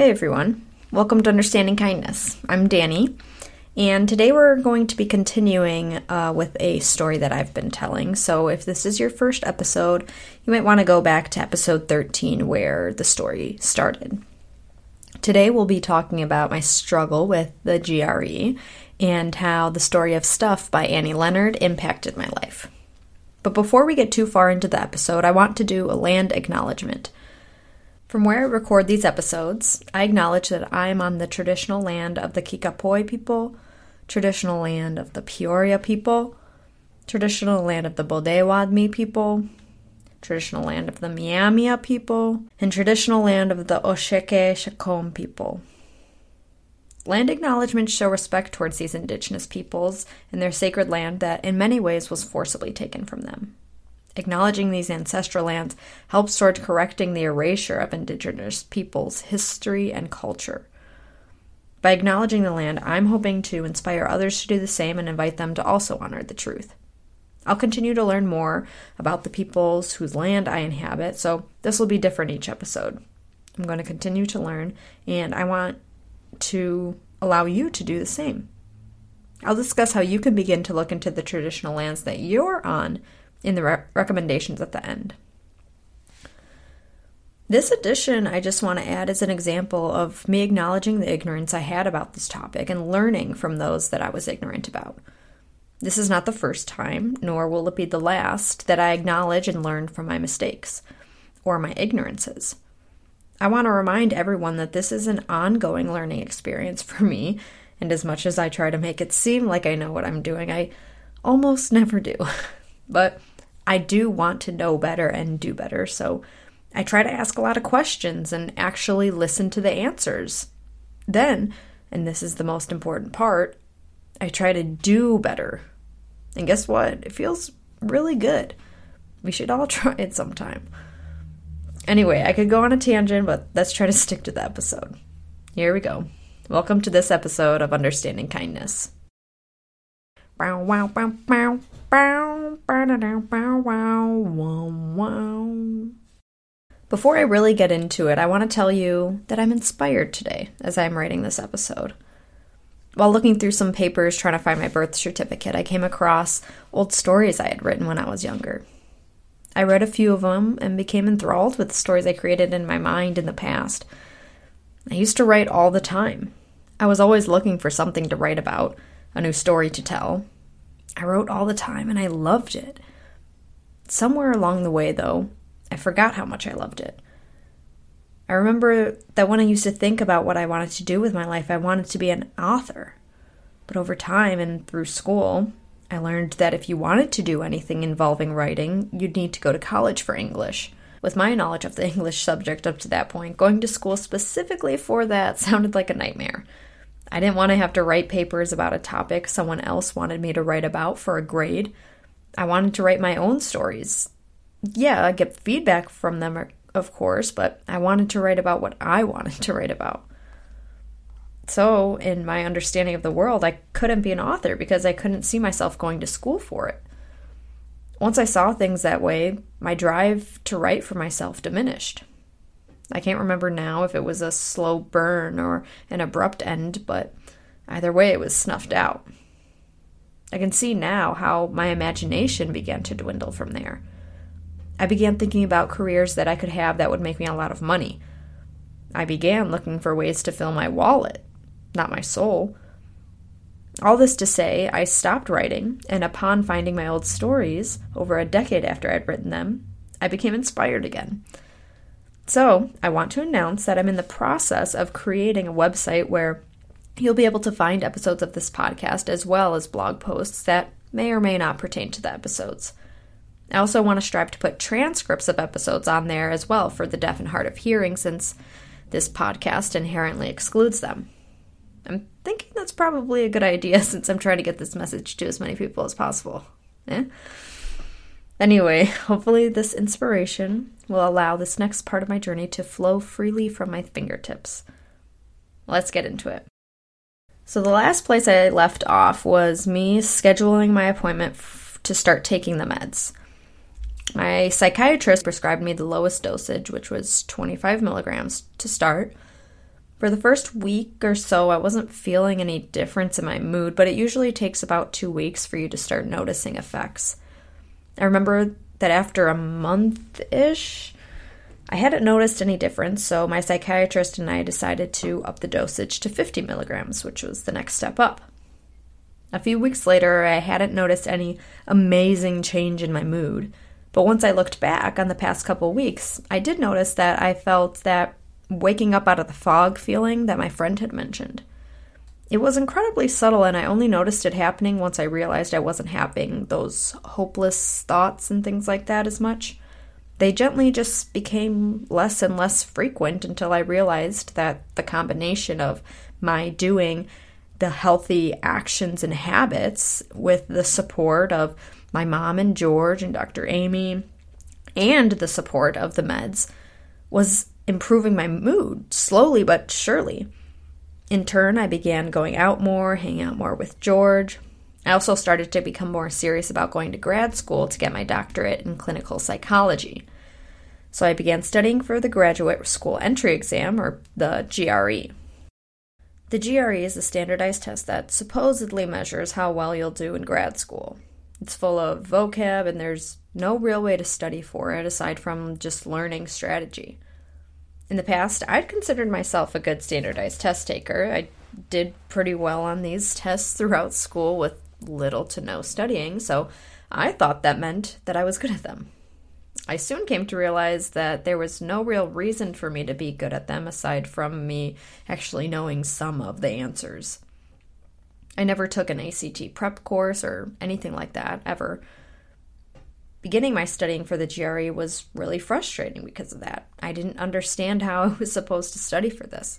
Hey everyone, welcome to Understanding Kindness. I'm Danny, and today we're going to be continuing uh, with a story that I've been telling. So, if this is your first episode, you might want to go back to episode 13 where the story started. Today we'll be talking about my struggle with the GRE and how the story of Stuff by Annie Leonard impacted my life. But before we get too far into the episode, I want to do a land acknowledgement. From where I record these episodes, I acknowledge that I am on the traditional land of the Kickapoo people, traditional land of the Peoria people, traditional land of the Bodewadmi people, traditional land of the Myaamia people, and traditional land of the Oceti Sakowin people. Land acknowledgements show respect towards these indigenous peoples and their sacred land that, in many ways, was forcibly taken from them. Acknowledging these ancestral lands helps toward correcting the erasure of indigenous peoples' history and culture. By acknowledging the land, I'm hoping to inspire others to do the same and invite them to also honor the truth. I'll continue to learn more about the peoples whose land I inhabit, so this will be different each episode. I'm going to continue to learn, and I want to allow you to do the same. I'll discuss how you can begin to look into the traditional lands that you're on in the re- recommendations at the end. This addition, I just want to add, is an example of me acknowledging the ignorance I had about this topic and learning from those that I was ignorant about. This is not the first time, nor will it be the last, that I acknowledge and learn from my mistakes or my ignorances. I want to remind everyone that this is an ongoing learning experience for me, and as much as I try to make it seem like I know what I'm doing, I almost never do. but I do want to know better and do better, so I try to ask a lot of questions and actually listen to the answers. Then, and this is the most important part, I try to do better. And guess what? It feels really good. We should all try it sometime. Anyway, I could go on a tangent, but let's try to stick to the episode. Here we go. Welcome to this episode of Understanding Kindness. Bow, wow, bow, bow. Before I really get into it, I want to tell you that I'm inspired today as I'm writing this episode. While looking through some papers trying to find my birth certificate, I came across old stories I had written when I was younger. I read a few of them and became enthralled with the stories I created in my mind in the past. I used to write all the time. I was always looking for something to write about, a new story to tell, I wrote all the time and I loved it. Somewhere along the way, though, I forgot how much I loved it. I remember that when I used to think about what I wanted to do with my life, I wanted to be an author. But over time and through school, I learned that if you wanted to do anything involving writing, you'd need to go to college for English. With my knowledge of the English subject up to that point, going to school specifically for that sounded like a nightmare. I didn't want to have to write papers about a topic someone else wanted me to write about for a grade. I wanted to write my own stories. Yeah, I get feedback from them, er, of course, but I wanted to write about what I wanted to write about. So, in my understanding of the world, I couldn't be an author because I couldn't see myself going to school for it. Once I saw things that way, my drive to write for myself diminished. I can't remember now if it was a slow burn or an abrupt end, but either way, it was snuffed out. I can see now how my imagination began to dwindle from there. I began thinking about careers that I could have that would make me a lot of money. I began looking for ways to fill my wallet, not my soul. All this to say, I stopped writing, and upon finding my old stories, over a decade after I'd written them, I became inspired again. So, I want to announce that I'm in the process of creating a website where you'll be able to find episodes of this podcast as well as blog posts that may or may not pertain to the episodes. I also want to strive to put transcripts of episodes on there as well for the deaf and hard of hearing since this podcast inherently excludes them. I'm thinking that's probably a good idea since I'm trying to get this message to as many people as possible. Eh? Anyway, hopefully, this inspiration will allow this next part of my journey to flow freely from my fingertips. Let's get into it. So, the last place I left off was me scheduling my appointment f- to start taking the meds. My psychiatrist prescribed me the lowest dosage, which was 25 milligrams to start, For the first week or so, I wasn't feeling any difference in my mood, but it usually takes about two weeks for you to start noticing effects. I remember that after a month ish, I hadn't noticed any difference, so my psychiatrist and I decided to up the dosage to 50 milligrams, which was the next step up. A few weeks later, I hadn't noticed any amazing change in my mood, but once I looked back on the past couple weeks, I did notice that I felt that waking up out of the fog feeling that my friend had mentioned. It was incredibly subtle, and I only noticed it happening once I realized I wasn't having those hopeless thoughts and things like that as much. They gently just became less and less frequent until I realized that the combination of my doing the healthy actions and habits with the support of my mom and George and Dr. Amy and the support of the meds was improving my mood slowly but surely. In turn, I began going out more, hanging out more with George. I also started to become more serious about going to grad school to get my doctorate in clinical psychology. So I began studying for the graduate school entry exam, or the GRE. The GRE is a standardized test that supposedly measures how well you'll do in grad school. It's full of vocab, and there's no real way to study for it aside from just learning strategy. In the past, I'd considered myself a good standardized test taker. I did pretty well on these tests throughout school with little to no studying, so I thought that meant that I was good at them. I soon came to realize that there was no real reason for me to be good at them aside from me actually knowing some of the answers. I never took an ACT prep course or anything like that, ever. Beginning my studying for the GRE was really frustrating because of that. I didn't understand how I was supposed to study for this.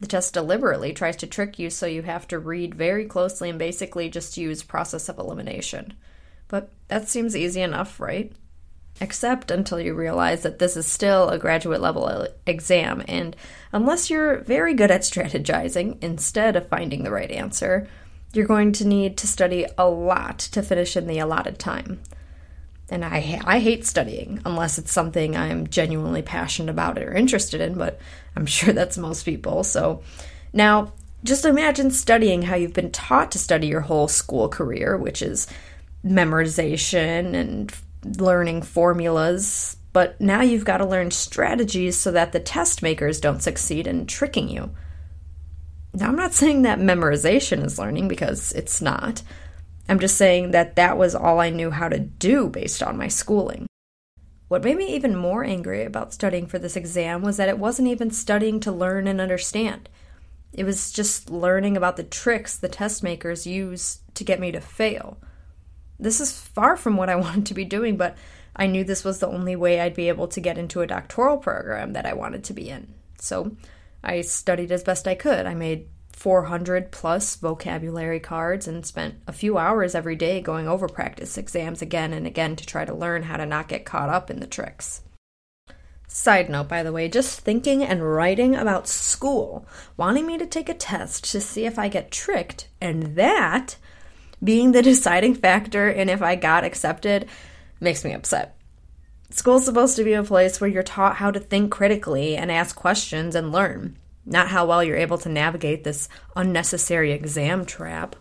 The test deliberately tries to trick you so you have to read very closely and basically just use process of elimination. But that seems easy enough, right? Except until you realize that this is still a graduate level exam, and unless you're very good at strategizing instead of finding the right answer, you're going to need to study a lot to finish in the allotted time and I I hate studying unless it's something I'm genuinely passionate about or interested in, but I'm sure that's most people. So now just imagine studying how you've been taught to study your whole school career, which is memorization and learning formulas, but now you've got to learn strategies so that the test makers don't succeed in tricking you. Now, I'm not saying that memorization is learning because it's not. I'm just saying that that was all I knew how to do based on my schooling. What made me even more angry about studying for this exam was that it wasn't even studying to learn and understand. It was just learning about the tricks the test makers use to get me to fail. This is far from what I wanted to be doing, but I knew this was the only way I'd be able to get into a doctoral program that I wanted to be in. So I studied as best I could. I made 400 plus vocabulary cards and spent a few hours every day going over practice exams again and again to try to learn how to not get caught up in the tricks. Side note, by the way, just thinking and writing about school, wanting me to take a test to see if I get tricked, and that being the deciding factor in if I got accepted makes me upset. School's supposed to be a place where you're taught how to think critically and ask questions and learn not how well you're able to navigate this unnecessary exam trap.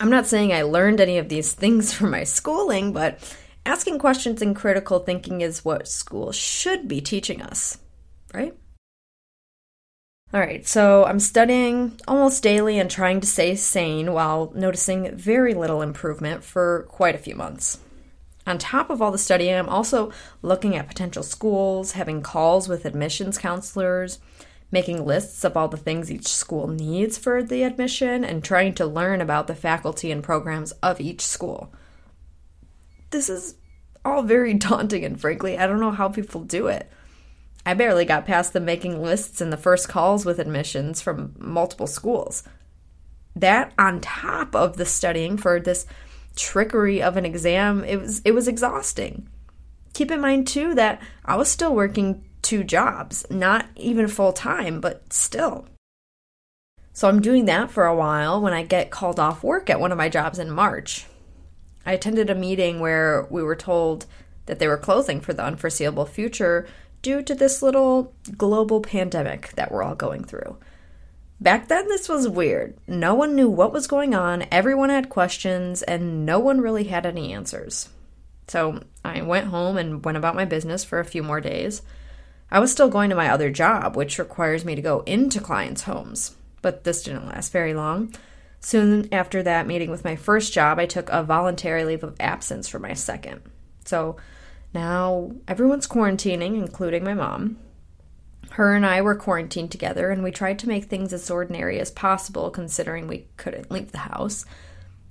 I'm not saying I learned any of these things from my schooling, but asking questions and critical thinking is what school should be teaching us, right? All right, so I'm studying almost daily and trying to stay sane while noticing very little improvement for quite a few months. On top of all the studying, I'm also looking at potential schools, having calls with admissions counselors, making lists of all the things each school needs for the admission, and trying to learn about the faculty and programs of each school. This is all very daunting, and frankly, I don't know how people do it. I barely got past the making lists and the first calls with admissions from multiple schools. That on top of the studying for this trickery of an exam, it was it was exhausting. Keep in mind too that I was still working two jobs, not even full time, but still. So I'm doing that for a while when I get called off work at one of my jobs in March. I attended a meeting where we were told that they were closing for the unforeseeable future due to this little global pandemic that we're all going through. Back then, this was weird. No one knew what was going on, everyone had questions, and no one really had any answers. So I went home and went about my business for a few more days. I was still going to my other job, which requires me to go into clients' homes, but this didn't last very long. Soon after that meeting with my first job, I took a voluntary leave of absence for my second. So now everyone's quarantining, including my mom. Her and I were quarantined together, and we tried to make things as ordinary as possible considering we couldn't leave the house.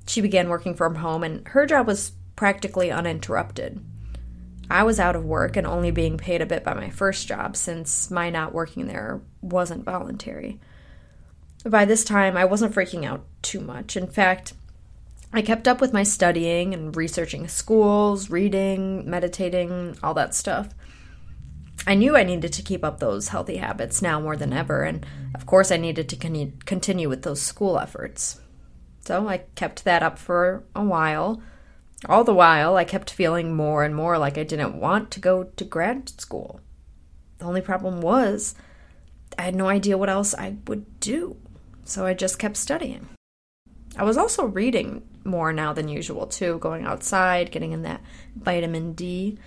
She began working from home, and her job was practically uninterrupted. I was out of work and only being paid a bit by my first job since my not working there wasn't voluntary. By this time, I wasn't freaking out too much. In fact, I kept up with my studying and researching schools, reading, meditating, all that stuff. I knew I needed to keep up those healthy habits now more than ever, and of course, I needed to con- continue with those school efforts. So I kept that up for a while. All the while, I kept feeling more and more like I didn't want to go to grad school. The only problem was, I had no idea what else I would do, so I just kept studying. I was also reading more now than usual, too, going outside, getting in that vitamin D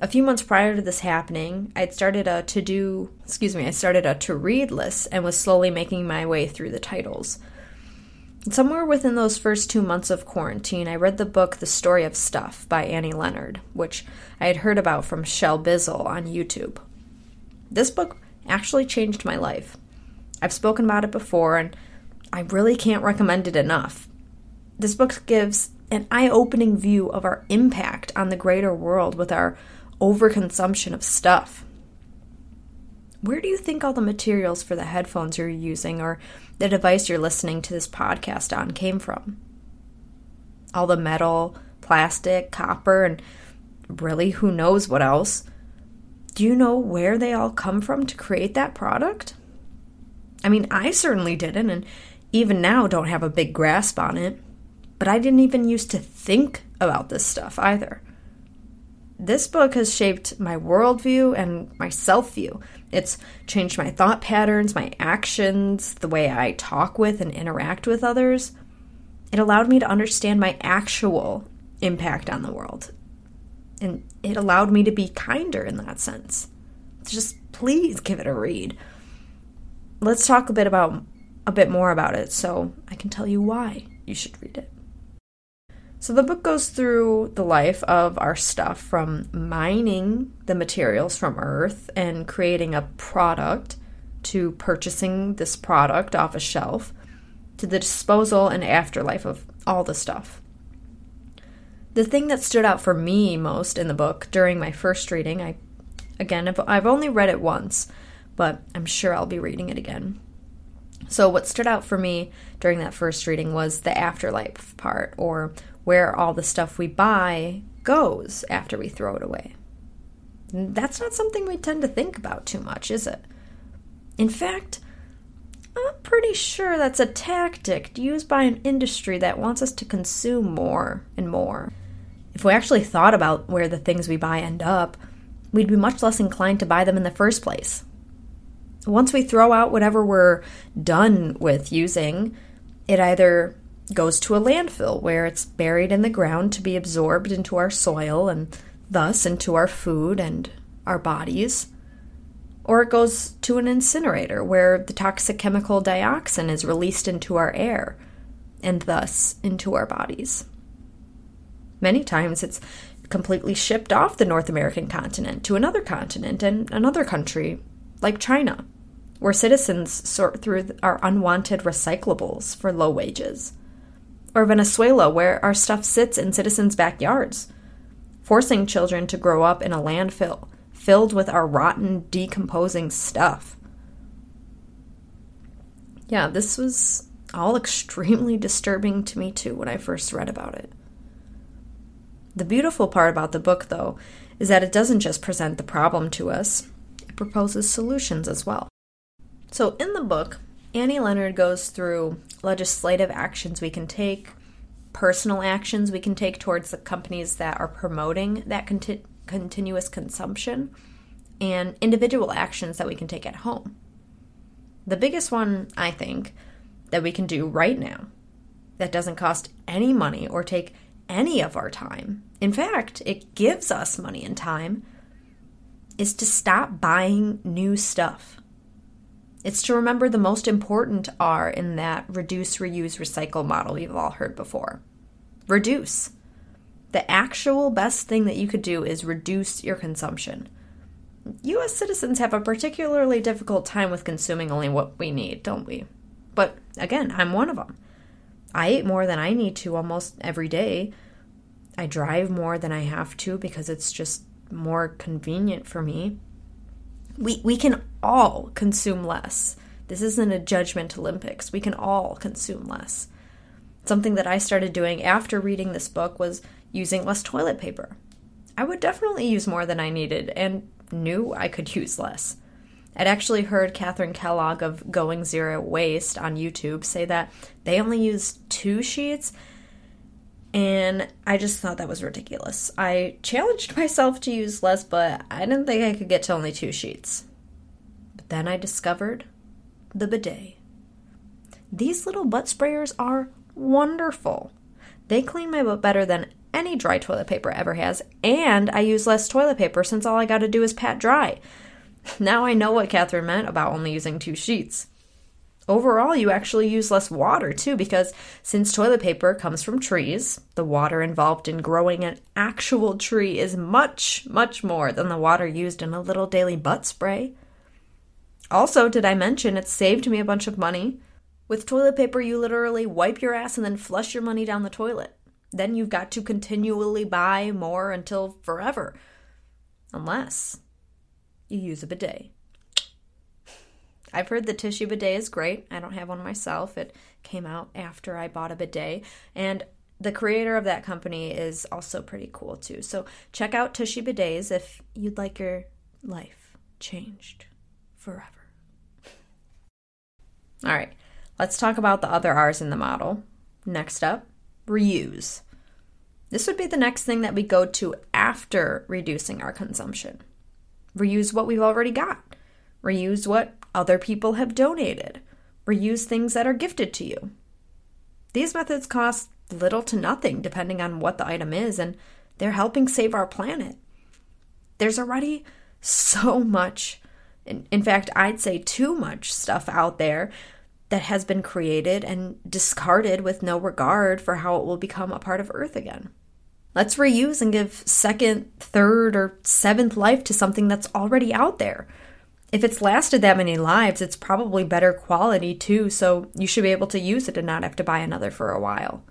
a few months prior to this happening, I'd started a to do, excuse me, I started a to read list and was slowly making my way through the titles. Somewhere within those first two months of quarantine, I read the book The Story of Stuff by Annie Leonard, which I had heard about from Shelbizleee on YouTube. This book actually changed my life. I've spoken about it before, and I really can't recommend it enough. This book gives an eye opening view of our impact on the greater world with our overconsumption of stuff. Where do you think all the materials for the headphones you're using or the device you're listening to this podcast on came from? All the metal, plastic, copper, and really who knows what else? Do you know where they all come from to create that product? I mean, I certainly didn't, and even now don't have a big grasp on it. But I didn't even used to think about this stuff either this book has shaped my worldview and my self view. It's changed my thought patterns, my actions, the way I talk with and interact with others. It allowed me to understand my actual impact on the world. And it allowed me to be kinder in that sense. Just please give it a read. Let's talk a bit about a bit more about it so I can tell you why you should read it. So the book goes through the life of our stuff from mining the materials from Earth and creating a product to purchasing this product off a shelf to the disposal and afterlife of all the stuff. The thing that stood out for me most in the book during my first reading, I again, I've only read it once, but I'm sure I'll be reading it again. So, what stood out for me during that first reading was the afterlife part, or where all the stuff we buy goes after we throw it away. That's not something we tend to think about too much, is it? In fact, I'm pretty sure that's a tactic used by an industry that wants us to consume more and more. If we actually thought about where the things we buy end up, we'd be much less inclined to buy them in the first place. Once we throw out whatever we're done with using, it either goes to a landfill where it's buried in the ground to be absorbed into our soil and thus into our food and our bodies. Or it goes to an incinerator where the toxic chemical dioxin is released into our air and thus into our bodies. Many times it's completely shipped off the North American continent to another continent and another country, like China, where citizens sort through our unwanted recyclables for low wages or Venezuela, where our stuff sits in citizens' backyards, forcing children to grow up in a landfill filled with our rotten, decomposing stuff. Yeah, this was all extremely disturbing to me too when I first read about it. The beautiful part about the book, though, is that it doesn't just present the problem to us, it proposes solutions as well. So, in the book, Annie Leonard goes through legislative actions we can take, personal actions we can take towards the companies that are promoting that conti- continuous consumption, and individual actions that we can take at home. The biggest one, I think, that we can do right now that doesn't cost any money or take any of our time, in fact, it gives us money and time, is to stop buying new stuff. It's to remember the most important R in that reduce, reuse, recycle model we've all heard before. Reduce. The actual best thing that you could do is reduce your consumption. US citizens have a particularly difficult time with consuming only what we need, don't we? But again, I'm one of them. I eat more than I need to almost every day. I drive more than I have to because it's just more convenient for me. We we can all consume less. This isn't a judgment Olympics. We can all consume less. Something that I started doing after reading this book was using less toilet paper. I would definitely use more than I needed and knew I could use less. I'd actually heard Kathryn Kellogg of Going Zero Waste on YouTube say that they only use two sheets, and I just thought that was ridiculous. I challenged myself to use less, but I didn't think I could get to only two sheets. But then I discovered the bidet. These little butt sprayers are wonderful. They clean my butt better than any dry toilet paper ever has, and I use less toilet paper since all I gotta do is pat dry. Now I know what Kathryn meant about only using two sheets. Overall, you actually use less water too, because since toilet paper comes from trees, the water involved in growing an actual tree is much, much more than the water used in a little daily butt spray. Also, did I mention it saved me a bunch of money? With toilet paper, you literally wipe your ass and then flush your money down the toilet. Then you've got to continually buy more until forever. Unless you use a bidet. I've heard the Tushy bidet is great. I don't have one myself. It came out after I bought a bidet. And the creator of that company is also pretty cool too. So check out Tushy Bidets if you'd like your life changed forever. All right, let's talk about the other R's in the model. Next up, reuse. This would be the next thing that we go to after reducing our consumption. Reuse what we've already got. Reuse what other people have donated. Reuse things that are gifted to you. These methods cost little to nothing depending on what the item is, and they're helping save our planet. There's already so much, in, in fact, I'd say too much stuff out there that has been created and discarded with no regard for how it will become a part of Earth again. Let's reuse and give second, third, or seventh life to something that's already out there. If it's lasted that many lives, it's probably better quality too, so you should be able to use it and not have to buy another for a while.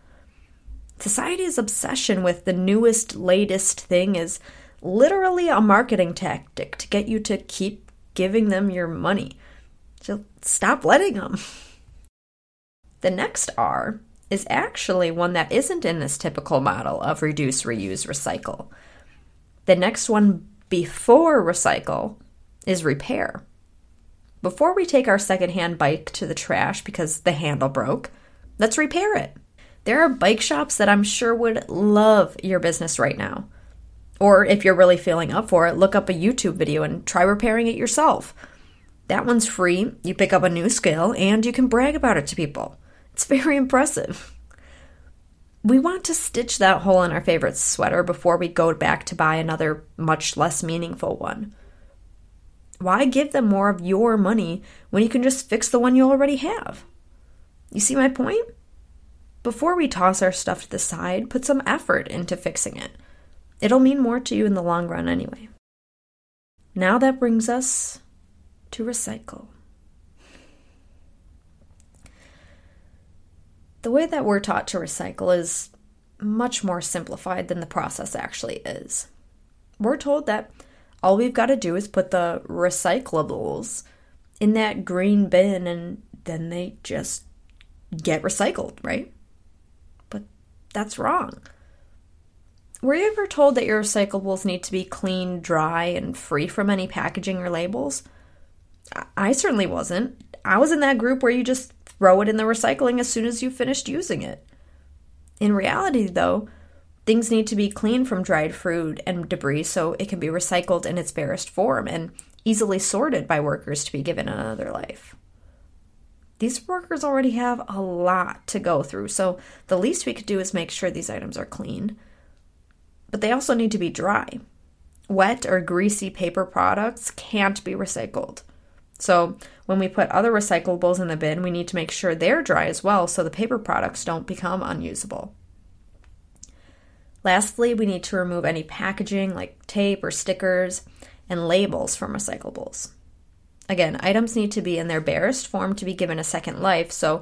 Society's obsession with the newest, latest thing is literally a marketing tactic to get you to keep giving them your money. So stop letting them. The next R is actually one that isn't in this typical model of reduce, reuse, recycle. The next one before recycle is repair. Before we take our secondhand bike to the trash because the handle broke, let's repair it. There are bike shops that I'm sure would love your business right now. Or if you're really feeling up for it, look up a YouTube video and try repairing it yourself. That one's free, you pick up a new skill, and you can brag about it to people. It's very impressive. We want to stitch that hole in our favorite sweater before we go back to buy another much less meaningful one. Why give them more of your money when you can just fix the one you already have? You see my point? Before we toss our stuff to the side, put some effort into fixing it. It'll mean more to you in the long run anyway. Now that brings us to recycle. The way that we're taught to recycle is much more simplified than the process actually is. We're told that all we've got to do is put the recyclables in that green bin and then they just get recycled, right? But that's wrong. Were you ever told that your recyclables need to be clean, dry, and free from any packaging or labels? I certainly wasn't. I was in that group where you just throw it in the recycling as soon as you finished using it. In reality, though, Things need to be clean from dried fruit and debris so it can be recycled in its barest form and easily sorted by workers to be given another life. These workers already have a lot to go through, so the least we could do is make sure these items are clean. But they also need to be dry. Wet or greasy paper products can't be recycled. So, when we put other recyclables in the bin, we need to make sure they're dry as well so the paper products don't become unusable. Lastly, we need to remove any packaging like tape or stickers and labels from recyclables. Again, items need to be in their barest form to be given a second life, so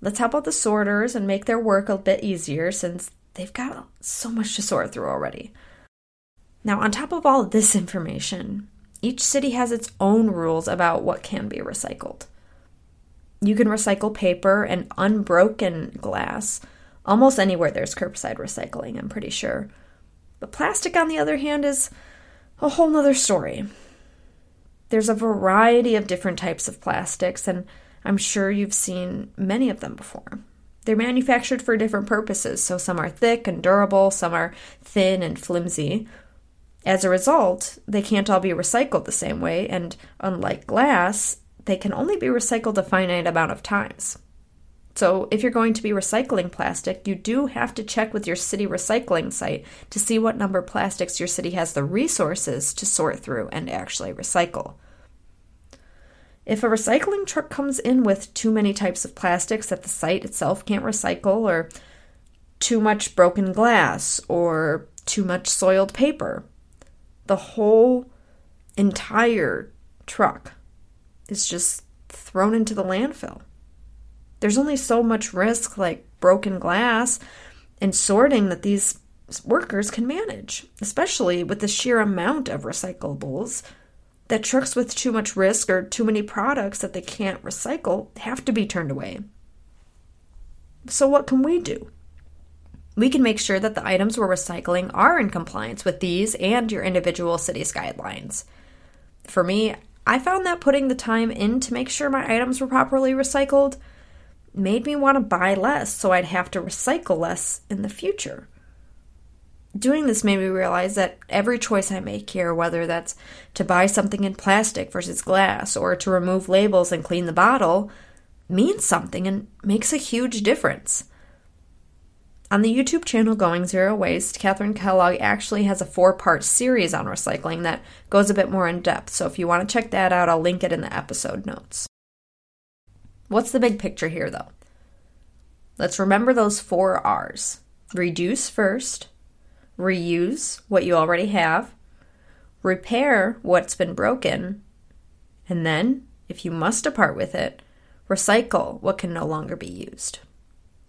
let's help out the sorters and make their work a bit easier since they've got so much to sort through already. Now, on top of all this information, each city has its own rules about what can be recycled. You can recycle paper and unbroken glass almost anywhere there's curbside recycling, I'm pretty sure. But plastic, on the other hand, is a whole nother story. There's a variety of different types of plastics, and I'm sure you've seen many of them before. They're manufactured for different purposes, so some are thick and durable, some are thin and flimsy. As a result, they can't all be recycled the same way, and unlike glass, they can only be recycled a finite amount of times. So, if you're going to be recycling plastic, you do have to check with your city recycling site to see what number of plastics your city has the resources to sort through and actually recycle. If a recycling truck comes in with too many types of plastics that the site itself can't recycle, or too much broken glass, or too much soiled paper, the whole entire truck is just thrown into the landfill. There's only so much risk, like broken glass and sorting, that these workers can manage, especially with the sheer amount of recyclables that trucks with too much risk or too many products that they can't recycle have to be turned away. So, what can we do? We can make sure that the items we're recycling are in compliance with these and your individual city's guidelines. For me, I found that putting the time in to make sure my items were properly recycled made me want to buy less so I'd have to recycle less in the future. Doing this made me realize that every choice I make here, whether that's to buy something in plastic versus glass or to remove labels and clean the bottle, means something and makes a huge difference. On the YouTube channel Going Zero Waste, Kathryn Kellogg actually has a four part series on recycling that goes a bit more in depth. So if you want to check that out, I'll link it in the episode notes. What's the big picture here, though? Let's remember those four R's reduce first, reuse what you already have, repair what's been broken, and then, if you must depart with it, recycle what can no longer be used.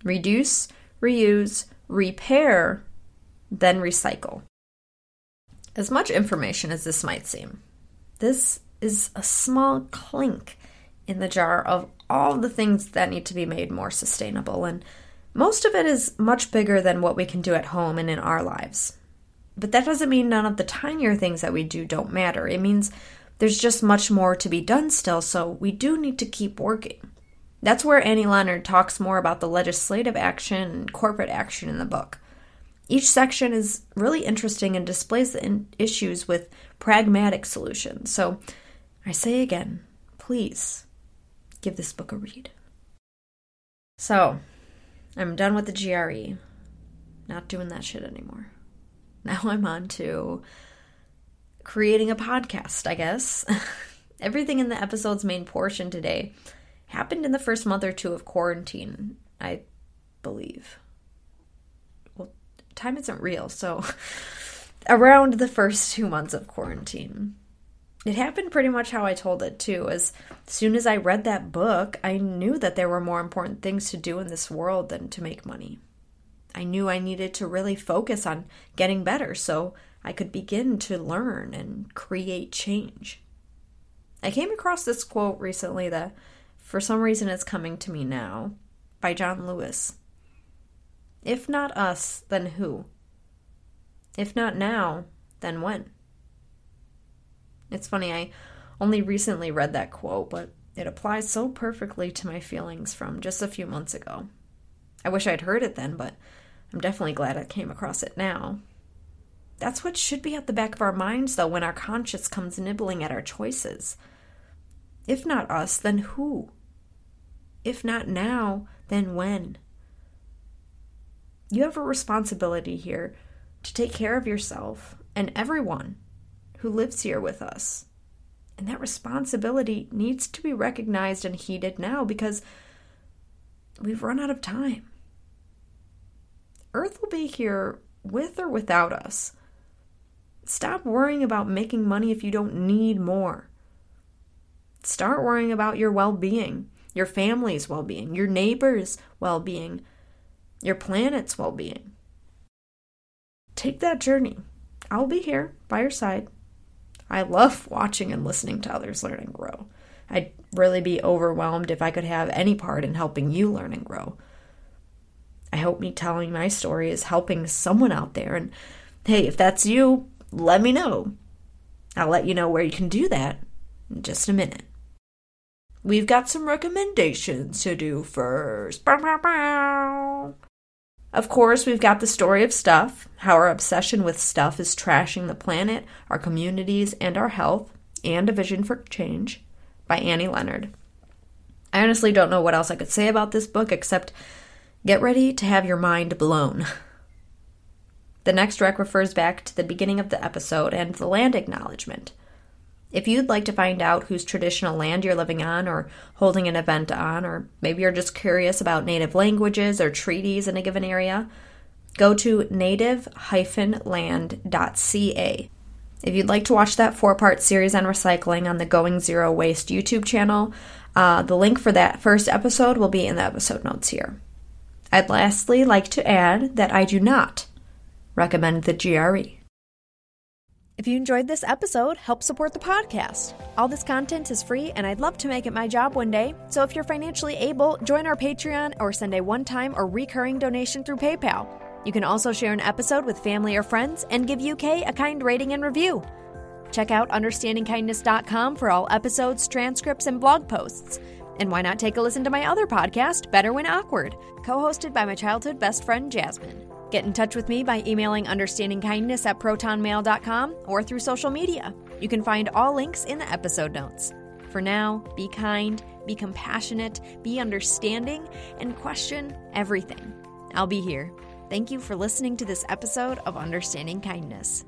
Reduce, reuse, repair, then recycle. As much information as this might seem, this is a small clink in the jar of all the things that need to be made more sustainable, and most of it is much bigger than what we can do at home and in our lives. But that doesn't mean none of the tinier things that we do don't matter. It means there's just much more to be done still, so we do need to keep working. That's where Annie Leonard talks more about the legislative action and corporate action in the book. Each section is really interesting and displays the in- issues with pragmatic solutions. So I say again, please give this book a read. So, I'm done with the GRE. Not doing that shit anymore. Now I'm on to creating a podcast, I guess. Everything in the episode's main portion today happened in the first month or two of quarantine, I believe. Well, time isn't real, so around the first two months of quarantine it happened pretty much how I told it too. As soon as I read that book, I knew that there were more important things to do in this world than to make money. I knew I needed to really focus on getting better so I could begin to learn and create change. I came across this quote recently that for some reason it's coming to me now by John Lewis. If not us, then who? If not now, then when? It's funny, I only recently read that quote, but it applies so perfectly to my feelings from just a few months ago. I wish I'd heard it then, but I'm definitely glad I came across it now. That's what should be at the back of our minds, though, when our conscience comes nibbling at our choices. If not us, then who? If not now, then when? You have a responsibility here to take care of yourself and everyone who lives here with us. And that responsibility needs to be recognized and heeded now because we've run out of time. Earth will be here with or without us. Stop worrying about making money if you don't need more. Start worrying about your well being, your family's well being, your neighbor's well being, your planet's well being. Take that journey. I'll be here by your side. I love watching and listening to others learn and grow. I'd really be overwhelmed if I could have any part in helping you learn and grow. I hope me telling my story is helping someone out there. And hey, if that's you, let me know. I'll let you know where you can do that in just a minute. We've got some recommendations to do first. Of course, we've got the story of stuff, how our obsession with stuff is trashing the planet, our communities, and our health, and a vision for change by Annie Leonard. I honestly don't know what else I could say about this book except get ready to have your mind blown. The next rec refers back to the beginning of the episode and the land acknowledgement. If you'd like to find out whose traditional land you're living on or holding an event on, or maybe you're just curious about native languages or treaties in a given area, go to native-land.ca. If you'd like to watch that four part series on recycling on the Going Zero Waste YouTube channel, uh, the link for that first episode will be in the episode notes here. I'd lastly like to add that I do not recommend the GRE. If you enjoyed this episode, help support the podcast. All this content is free, and I'd love to make it my job one day. So if you're financially able, join our Patreon or send a one time or recurring donation through PayPal. You can also share an episode with family or friends and give UK a kind rating and review. Check out understandingkindness.com for all episodes, transcripts, and blog posts. And why not take a listen to my other podcast, Better When Awkward, co hosted by my childhood best friend, Jasmine. Get in touch with me by emailing understandingkindness at protonmail.com or through social media. You can find all links in the episode notes. For now, be kind, be compassionate, be understanding, and question everything. I'll be here. Thank you for listening to this episode of Understanding Kindness.